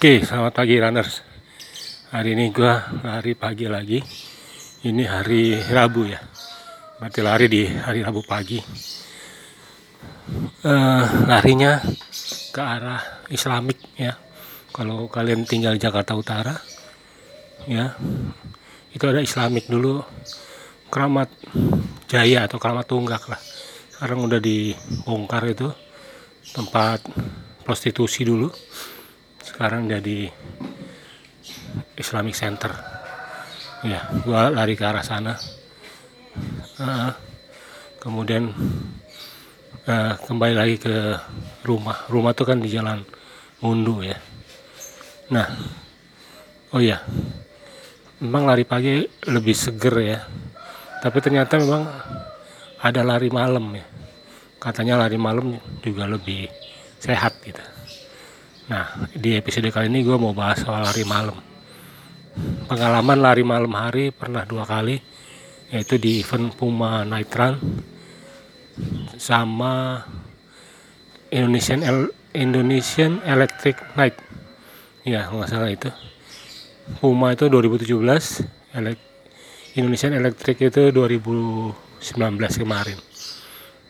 Oke, selamat pagi runners. Hari ini gua lari pagi lagi. Ini hari Rabu ya. Berarti lari di hari Rabu pagi. Uh, larinya ke arah Islamik ya. Kalau kalian tinggal Jakarta Utara, ya itu ada Islamik dulu Keramat Jaya atau Keramat Tunggak lah. Sekarang udah dibongkar itu tempat prostitusi dulu sekarang jadi Islamic Center. Ya gua lari ke arah sana. Uh, kemudian uh, kembali lagi ke rumah. Rumah tuh kan di jalan Mundu ya. Nah oh ya memang lari pagi lebih seger ya. Tapi ternyata memang ada lari malam ya. Katanya lari malam juga lebih sehat gitu. Nah, di episode kali ini gue mau bahas soal lari malam. Pengalaman lari malam hari pernah dua kali, yaitu di event Puma Night Run sama Indonesian El Indonesian Electric Night. Ya, nggak salah itu. Puma itu 2017, Indonesian Electric itu 2019 kemarin.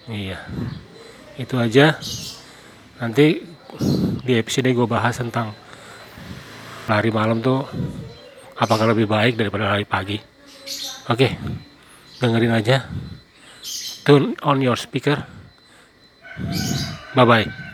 Iya, itu aja nanti di episode gue bahas tentang lari malam tuh apakah lebih baik daripada lari pagi? Oke dengerin aja. Tune on your speaker. Bye bye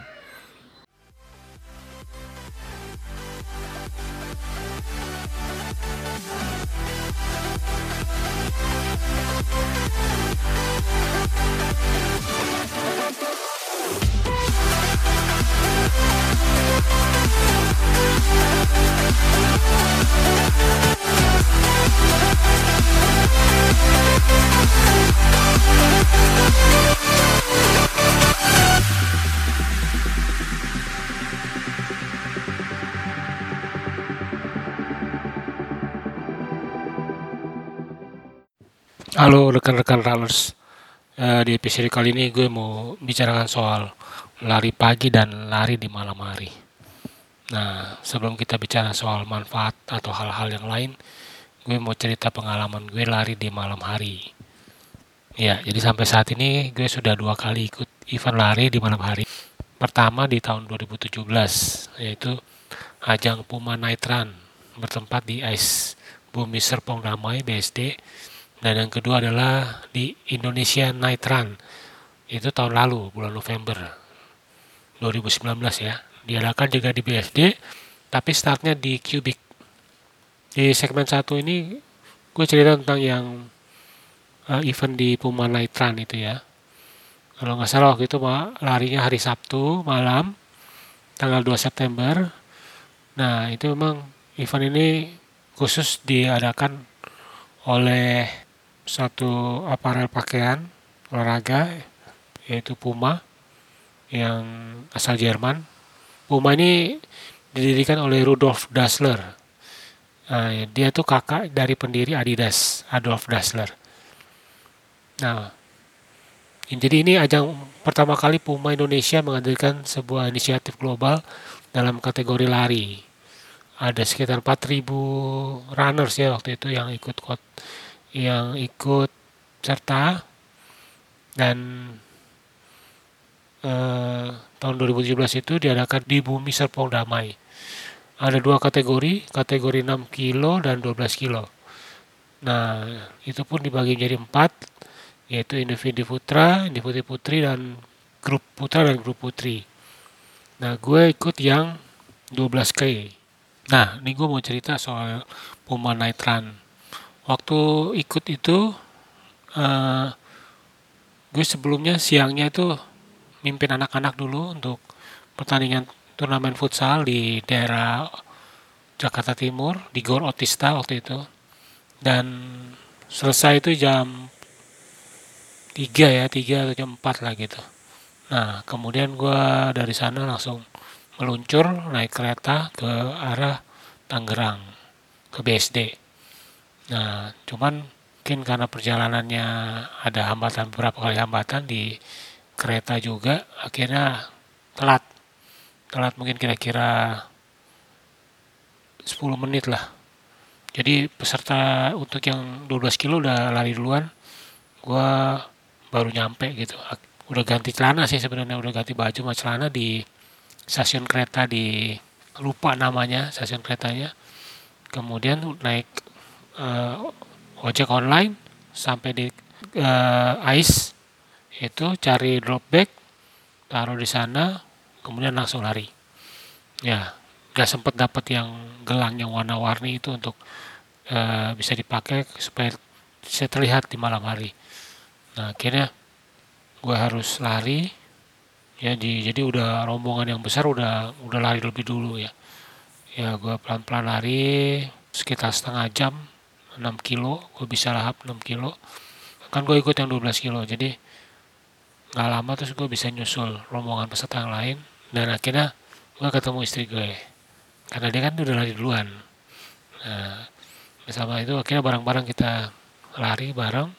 Halo rekan-rekan runners. Uh, di episode kali ini gue mau bicarakan soal lari pagi dan lari di malam hari. Nah, sebelum kita bicara soal manfaat atau hal-hal yang lain, gue mau cerita pengalaman gue lari di malam hari. Ya, jadi sampai saat ini gue sudah dua kali ikut event lari di malam hari. Pertama di tahun 2017, yaitu ajang Puma Night Run bertempat di Ice Bumi Serpong Damai BSD dan yang kedua adalah di Indonesia Night Run. Itu tahun lalu bulan November 2019 ya. Diadakan juga di BSD tapi startnya di Cubic. Di segmen satu ini gue cerita tentang yang uh, event di Puma Night Run itu ya. Kalau nggak salah waktu itu larinya hari Sabtu malam tanggal 2 September. Nah itu memang event ini khusus diadakan oleh satu aparel pakaian olahraga yaitu Puma yang asal Jerman. Puma ini didirikan oleh Rudolf Dassler. Nah, dia tuh kakak dari pendiri Adidas, Adolf Dassler. Nah, jadi ini ajang pertama kali Puma Indonesia menghadirkan sebuah inisiatif global dalam kategori lari. Ada sekitar 4.000 runners ya waktu itu yang ikut yang ikut serta dan eh, tahun 2017 itu diadakan di Bumi Serpong Damai. Ada dua kategori, kategori 6 kilo dan 12 kilo. Nah, itu pun dibagi menjadi empat, yaitu individu putra, individu putri, dan grup putra dan grup putri. Nah, gue ikut yang 12K. Nah, ini gue mau cerita soal Puma Night Run waktu ikut itu uh, gue sebelumnya siangnya itu mimpin anak-anak dulu untuk pertandingan turnamen futsal di daerah Jakarta Timur di Gor Otista waktu itu. Dan selesai itu jam 3 ya 3 atau jam 4 lah gitu. Nah kemudian gue dari sana langsung meluncur naik kereta ke arah Tangerang ke BSD Nah, cuman mungkin karena perjalanannya ada hambatan beberapa kali hambatan di kereta juga, akhirnya telat. Telat mungkin kira-kira 10 menit lah. Jadi peserta untuk yang 12 kilo udah lari duluan gue baru nyampe gitu. Udah ganti celana sih sebenarnya udah ganti baju sama celana di stasiun kereta di lupa namanya stasiun keretanya. Kemudian naik uh, ojek online sampai di uh, ICE itu cari drop bag taruh di sana kemudian langsung lari. Ya nggak sempet dapet yang gelang yang warna-warni itu untuk uh, bisa dipakai supaya bisa terlihat di malam hari. Nah akhirnya gue harus lari ya di, jadi udah rombongan yang besar udah udah lari lebih dulu ya. Ya gue pelan-pelan lari sekitar setengah jam 6 kilo gue bisa lahap 6 kilo. Kan gue ikut yang 12 kilo jadi nggak lama terus gue bisa nyusul rombongan peserta yang lain. Dan akhirnya gue ketemu istri gue karena dia kan udah lari duluan. Nah bersama itu akhirnya bareng-bareng kita lari bareng.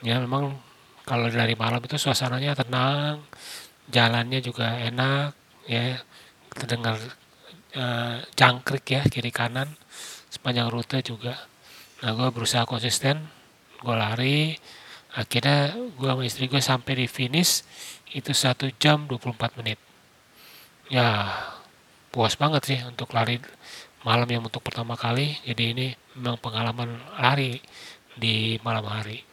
Ya memang kalau dari malam itu suasananya tenang jalannya juga enak ya. Terdengar uh, jangkrik ya kiri kanan sepanjang rute juga nah gue berusaha konsisten gue lari. Akhirnya gue sama istri gue sampai di finish itu satu jam 24 menit. Ya puas banget sih untuk lari malam yang untuk pertama kali. Jadi ini memang pengalaman lari di malam hari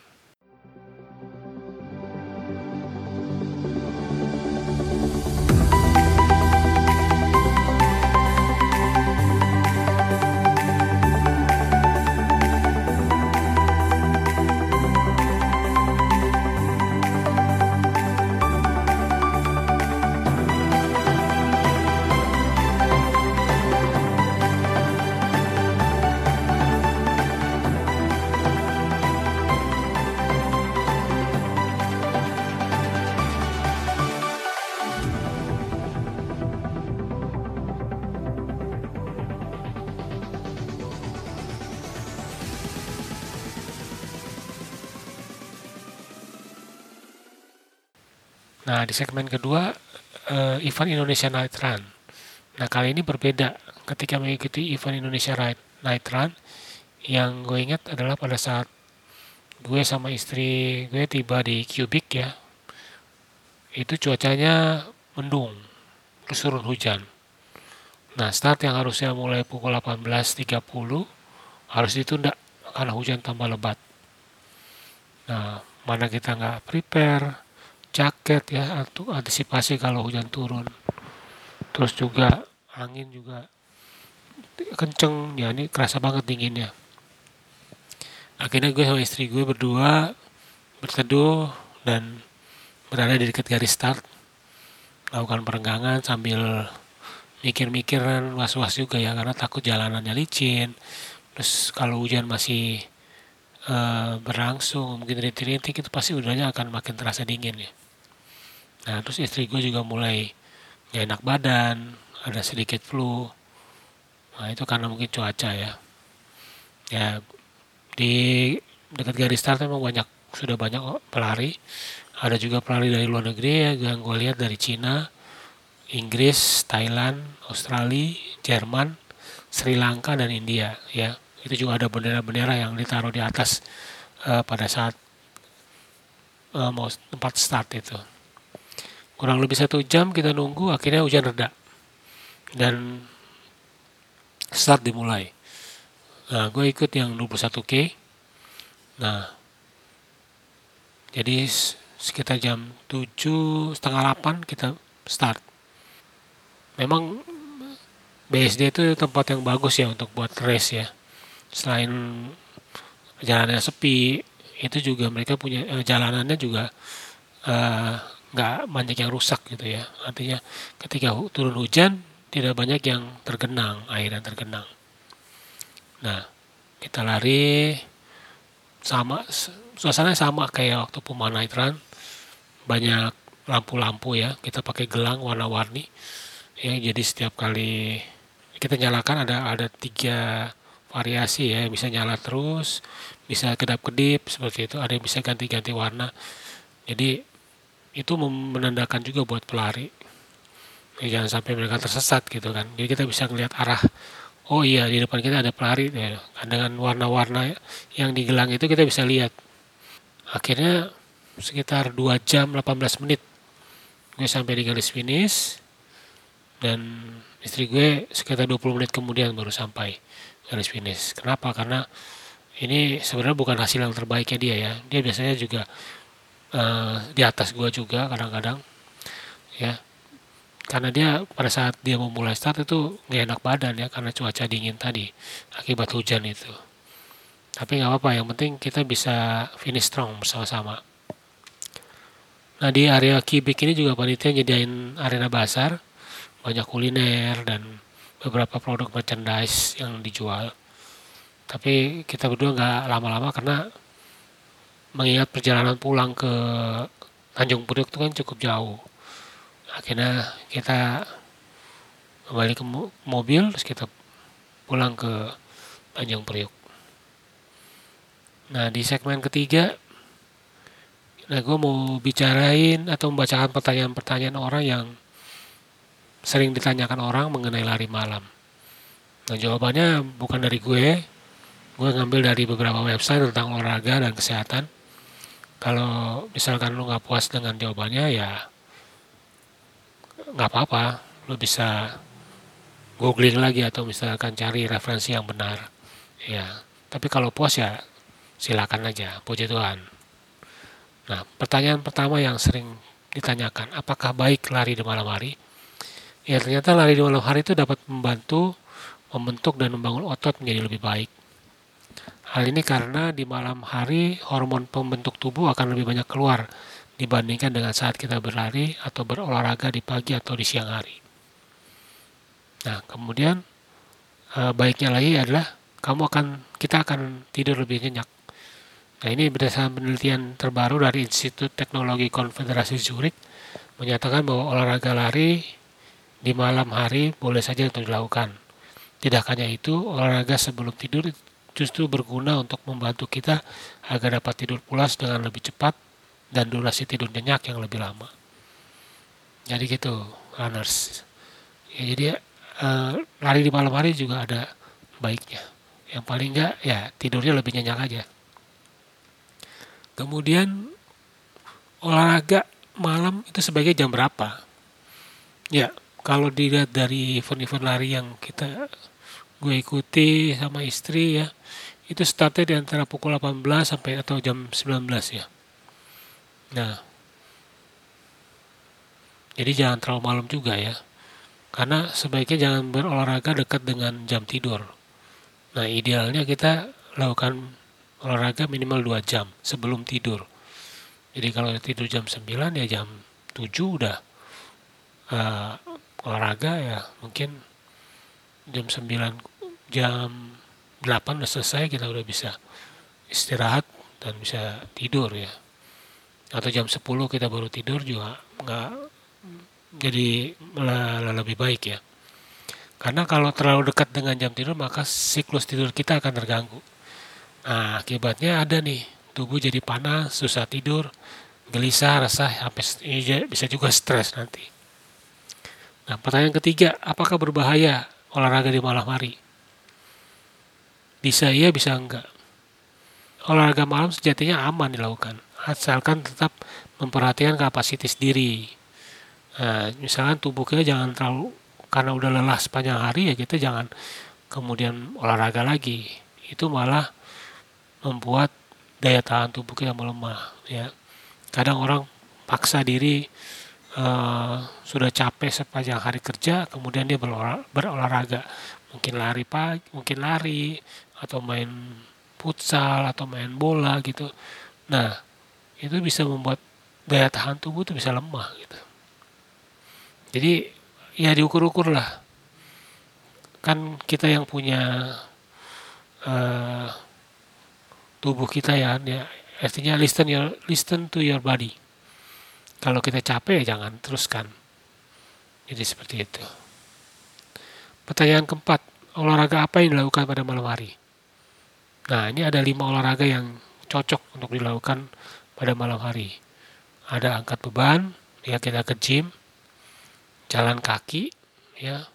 Nah, di segmen kedua, uh, event Indonesia Night Run. Nah, kali ini berbeda ketika mengikuti event Indonesia Night Run. Yang gue ingat adalah pada saat gue sama istri gue tiba di Cubic ya. Itu cuacanya mendung, terus turun hujan. Nah, start yang harusnya mulai pukul 18.30 harus ditunda karena hujan tambah lebat. Nah, mana kita nggak prepare, jaket ya untuk antisipasi kalau hujan turun. Terus juga angin juga kenceng ya ini kerasa banget dinginnya. Akhirnya gue sama istri gue berdua berteduh dan berada di dekat garis start lakukan perenggangan sambil mikir-mikiran was-was juga ya karena takut jalanannya licin. Terus kalau hujan masih uh, berlangsung mungkin rintik-rintik itu pasti udaranya akan makin terasa dingin ya Nah terus istri gue juga mulai gak enak badan, ada sedikit flu. Nah itu karena mungkin cuaca ya. Ya di dekat garis start memang banyak sudah banyak pelari. Ada juga pelari dari luar negeri ya, yang gue lihat dari Cina, Inggris, Thailand, Australia, Jerman, Sri Lanka dan India ya. Itu juga ada bendera-bendera yang ditaruh di atas uh, pada saat uh, mau tempat start itu. Kurang lebih satu jam kita nunggu akhirnya hujan reda. Dan start dimulai. Nah gue ikut yang 21k nah jadi sekitar jam 7 setengah 8 kita start. Memang BSD itu tempat yang bagus ya untuk buat race ya selain jalannya sepi itu juga mereka punya eh, jalanannya juga eh, nggak banyak yang rusak gitu ya. Artinya ketika turun hujan tidak banyak yang tergenang air yang tergenang. Nah kita lari sama suasana sama kayak waktu Puma Night Run. Banyak lampu-lampu ya kita pakai gelang warna-warni. Ya jadi setiap kali kita nyalakan ada ada tiga variasi ya bisa nyala terus bisa kedap-kedip seperti itu. Ada yang bisa ganti-ganti warna. Jadi itu menandakan juga buat pelari. Ya, jangan sampai mereka tersesat gitu kan. Jadi kita bisa melihat arah oh iya di depan kita ada pelari ya. dengan warna-warna yang di gelang itu kita bisa lihat. Akhirnya sekitar 2 jam 18 menit. Gue sampai di garis finish dan istri gue sekitar 20 menit kemudian baru sampai garis finish. Kenapa? Karena ini sebenarnya bukan hasil yang terbaiknya dia ya. Dia biasanya juga uh, di atas gue juga kadang-kadang ya. Karena dia pada saat dia mau mulai start itu nggak enak badan ya karena cuaca dingin tadi akibat hujan itu. Tapi nggak apa-apa yang penting kita bisa finish strong bersama-sama. Nah di area kibik ini juga panitia nyediain arena basar banyak kuliner dan beberapa produk merchandise yang dijual. Tapi kita berdua nggak lama-lama karena mengingat perjalanan pulang ke Tanjung Priok itu kan cukup jauh. Akhirnya kita kembali ke mobil terus kita pulang ke Tanjung Priuk. Nah di segmen ketiga nah gue mau bicarain atau membacakan pertanyaan-pertanyaan orang yang sering ditanyakan orang mengenai lari malam. Nah jawabannya bukan dari gue. Gue ngambil dari beberapa website tentang olahraga dan kesehatan. Kalau misalkan lu nggak puas dengan jawabannya ya nggak apa-apa. Lo bisa googling lagi atau misalkan cari referensi yang benar. Ya tapi kalau puas ya silakan aja. Puji Tuhan. Nah pertanyaan pertama yang sering ditanyakan apakah baik lari di malam hari ya ternyata lari di malam hari itu dapat membantu membentuk dan membangun otot menjadi lebih baik hal ini karena di malam hari hormon pembentuk tubuh akan lebih banyak keluar dibandingkan dengan saat kita berlari atau berolahraga di pagi atau di siang hari. Nah, kemudian e, baiknya lagi adalah kamu akan kita akan tidur lebih nyenyak. Nah, ini berdasarkan penelitian terbaru dari Institut Teknologi Konfederasi Zurich menyatakan bahwa olahraga lari di malam hari boleh saja untuk dilakukan. Tidak hanya itu, olahraga sebelum tidur justru berguna untuk membantu kita agar dapat tidur pulas dengan lebih cepat dan durasi tidur nyenyak yang lebih lama. Jadi gitu, runners. Ya, jadi uh, lari di malam hari juga ada baiknya. Yang paling enggak ya tidurnya lebih nyenyak aja. Kemudian olahraga malam itu sebagai jam berapa? Ya, kalau dilihat dari event-event lari yang kita gue ikuti sama istri ya, itu startnya di antara pukul 18 sampai atau jam 19 ya Nah, jadi jangan terlalu malam juga ya. Karena sebaiknya jangan berolahraga dekat dengan jam tidur. Nah, idealnya kita lakukan olahraga minimal 2 jam sebelum tidur. Jadi kalau tidur jam 9 ya jam 7 udah uh, olahraga ya mungkin jam 9 jam 8 udah selesai kita udah bisa istirahat dan bisa tidur ya. Atau jam 10 kita baru tidur juga nggak jadi lebih baik ya. Karena kalau terlalu dekat dengan jam tidur maka siklus tidur kita akan terganggu. Nah akibatnya ada nih tubuh jadi panas susah tidur gelisah resah sampai bisa juga stres nanti nah pertanyaan ketiga apakah berbahaya olahraga di malam hari bisa iya bisa enggak olahraga malam sejatinya aman dilakukan asalkan tetap memperhatikan kapasitas diri. Nah, misalkan tubuh kita jangan terlalu karena udah lelah sepanjang hari ya kita jangan kemudian olahraga lagi. Itu malah membuat daya tahan tubuh kita melemah ya. Kadang orang paksa diri uh, sudah capek sepanjang hari kerja kemudian dia berolahraga mungkin lari pagi mungkin lari atau main futsal atau main bola gitu nah itu bisa membuat daya tahan tubuh itu bisa lemah gitu. Jadi ya diukur-ukur lah. Kan kita yang punya uh, tubuh kita ya, ya artinya listen your listen to your body. Kalau kita capek ya jangan teruskan. Jadi seperti itu. Pertanyaan keempat, olahraga apa yang dilakukan pada malam hari? Nah, ini ada lima olahraga yang cocok untuk dilakukan pada malam hari. Ada angkat beban, ya kita ke gym, jalan kaki, ya,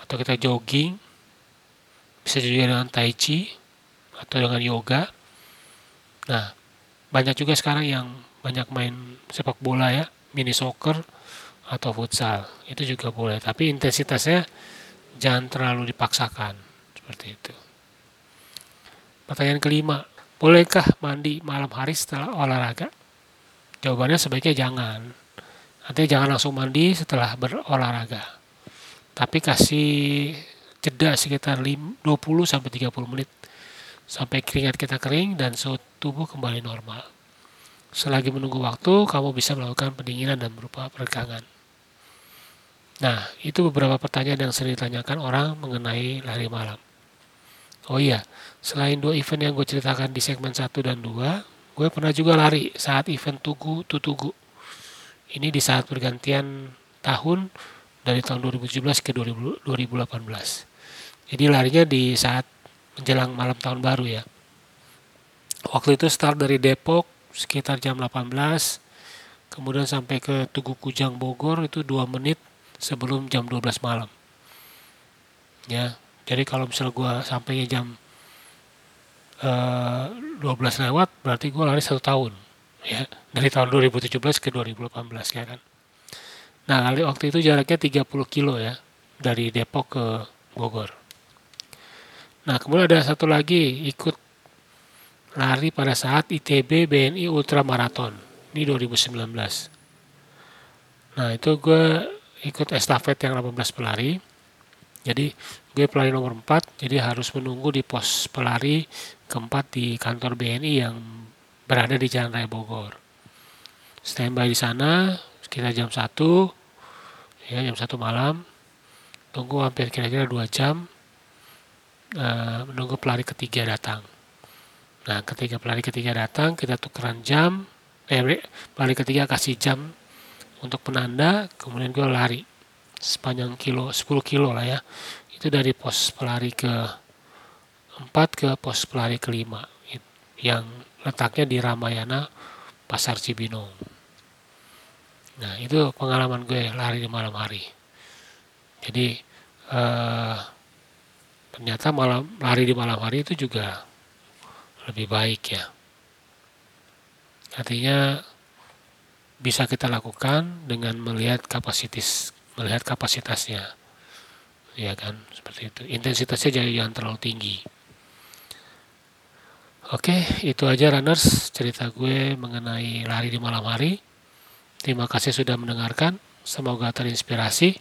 atau kita jogging, bisa juga dengan tai chi atau dengan yoga. Nah, banyak juga sekarang yang banyak main sepak bola ya, mini soccer atau futsal. Itu juga boleh, tapi intensitasnya jangan terlalu dipaksakan seperti itu. Pertanyaan kelima, bolehkah mandi malam hari setelah olahraga? Jawabannya sebaiknya jangan. Artinya jangan langsung mandi setelah berolahraga. Tapi kasih jeda sekitar 20 sampai 30 menit sampai keringat kita kering dan suhu tubuh kembali normal. Selagi menunggu waktu, kamu bisa melakukan pendinginan dan berupa peregangan. Nah, itu beberapa pertanyaan yang sering ditanyakan orang mengenai lari malam. Oh iya, selain dua event yang gue ceritakan di segmen 1 dan 2, gue pernah juga lari saat event Tugu Tutugu. Ini di saat pergantian tahun dari tahun 2017 ke 2018. Jadi larinya di saat menjelang malam tahun baru ya. Waktu itu start dari Depok sekitar jam 18, kemudian sampai ke Tugu Kujang Bogor itu 2 menit sebelum jam 12 malam. Ya, jadi kalau misal gue sampainya jam uh, eh, 12 lewat, berarti gue lari satu tahun. Ya, dari tahun 2017 ke 2018 ya kan. Nah, kali waktu itu jaraknya 30 kilo ya, dari Depok ke Bogor. Nah, kemudian ada satu lagi ikut lari pada saat ITB BNI Ultra Marathon. Ini 2019. Nah, itu gue ikut estafet yang 18 pelari. Jadi, gue pelari nomor 4, jadi harus menunggu di pos pelari keempat di kantor BNI yang berada di Jalan Raya Bogor. Standby di sana sekitar jam 1, ya jam 1 malam. Tunggu hampir kira-kira 2 jam uh, menunggu pelari ketiga datang. Nah, ketika pelari ketiga datang, kita tukeran jam. Eh, pelari ketiga kasih jam untuk penanda, kemudian gue lari sepanjang kilo 10 kilo lah ya. Itu dari pos pelari ke 4 ke pos pelari kelima yang letaknya di Ramayana Pasar Cibinong. Nah, itu pengalaman gue lari di malam hari. Jadi eh, ternyata malam lari di malam hari itu juga lebih baik ya. Artinya bisa kita lakukan dengan melihat kapasitas melihat kapasitasnya. Ya kan seperti itu. Intensitasnya jadi jangan terlalu tinggi. Oke itu aja runners cerita gue mengenai lari di malam hari. Terima kasih sudah mendengarkan. Semoga terinspirasi.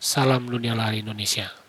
Salam dunia lari Indonesia